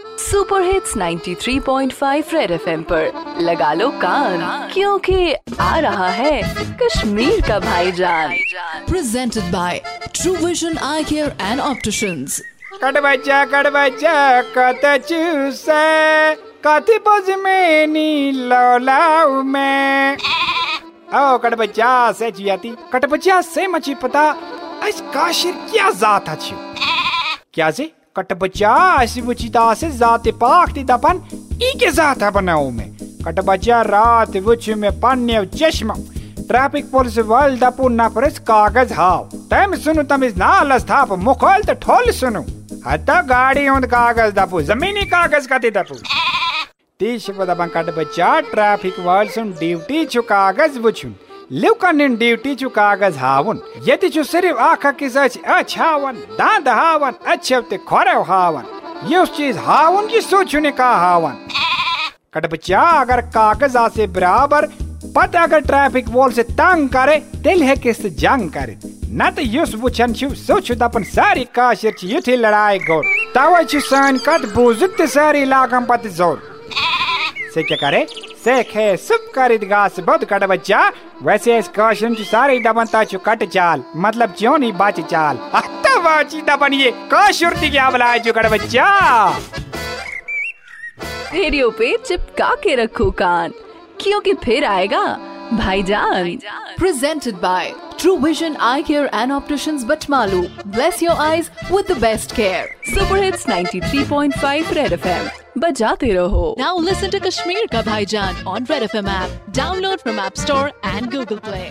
Super hits 93.5 red FM पर। लगा लो कान क्योंकि आ रहा है कश्मीर का भाईजान। Presented by true vision Eye Care and Opticians. कट बच्चा कट बच्चा कत चूसे कति बज में नी लौलाऊ में। ओ कट बच्चा से जियाती। कट बच्चा से मची पता। काशिर क्या जात अच्छी। क्या से कट बच्चा अस वची से जात पाक ती दपन ई के जात बनाओ में। कट बच्चा, रात वुच में पन्ने चश्मा। ट्रैफ़िक पुलिस वल दपु नफरस कागज़ हाव। तम सुनु तमिस नालस थाप, मुखल त ठोल सुनु। हता गाड़ी उंद कागज़ दपु जमीनी कागज़ कति दपु तीस दपन कट बच्चा, ट्रैफ़िक वल सुन, ड्यूटी छु कागज़ वुचुन लुकन ड्यूटी चु कागज़ हावन। यदि छु सिर्फ़ आख किस अच हावन, दांद हावन अच्छे ते खोरे हावन। युस चीज़ हावन की सोचुने का हावन। कट बच्चा, अगर कागज़ आसे बराबर, पत अगर ट्रैफ़िक वॉल से तंग करे तेल है किस जंग करे। न तो युस वुचन छु सोचु दपन सारी काशिर छु युथी लड़ाई गोर। तवे छु सान कट बुजुत सारी लागम पत ज़ोर। से क्या करे? से खे सुप करित गास बहुत कट बच्चा। वैसे इस काशिर छु सारी दबन ता छु कट चाल मतलब क्यों नहीं बाच चाल अत्ता बाची दबन ये काशिर ती क्या बलाए छु कट बच्चा। रेडियो पे चिपका के रखो कान। क्योंकि फिर आएगा भाईजान Presented by True Vision Eye Care and Opticians Batmalu. Bless your eyes with the best care. Super hits 93.5 red FM बजाते रहो Now listen to Kashmir Ka Bhaijan on Red FM app. Download from App Store and Google Play.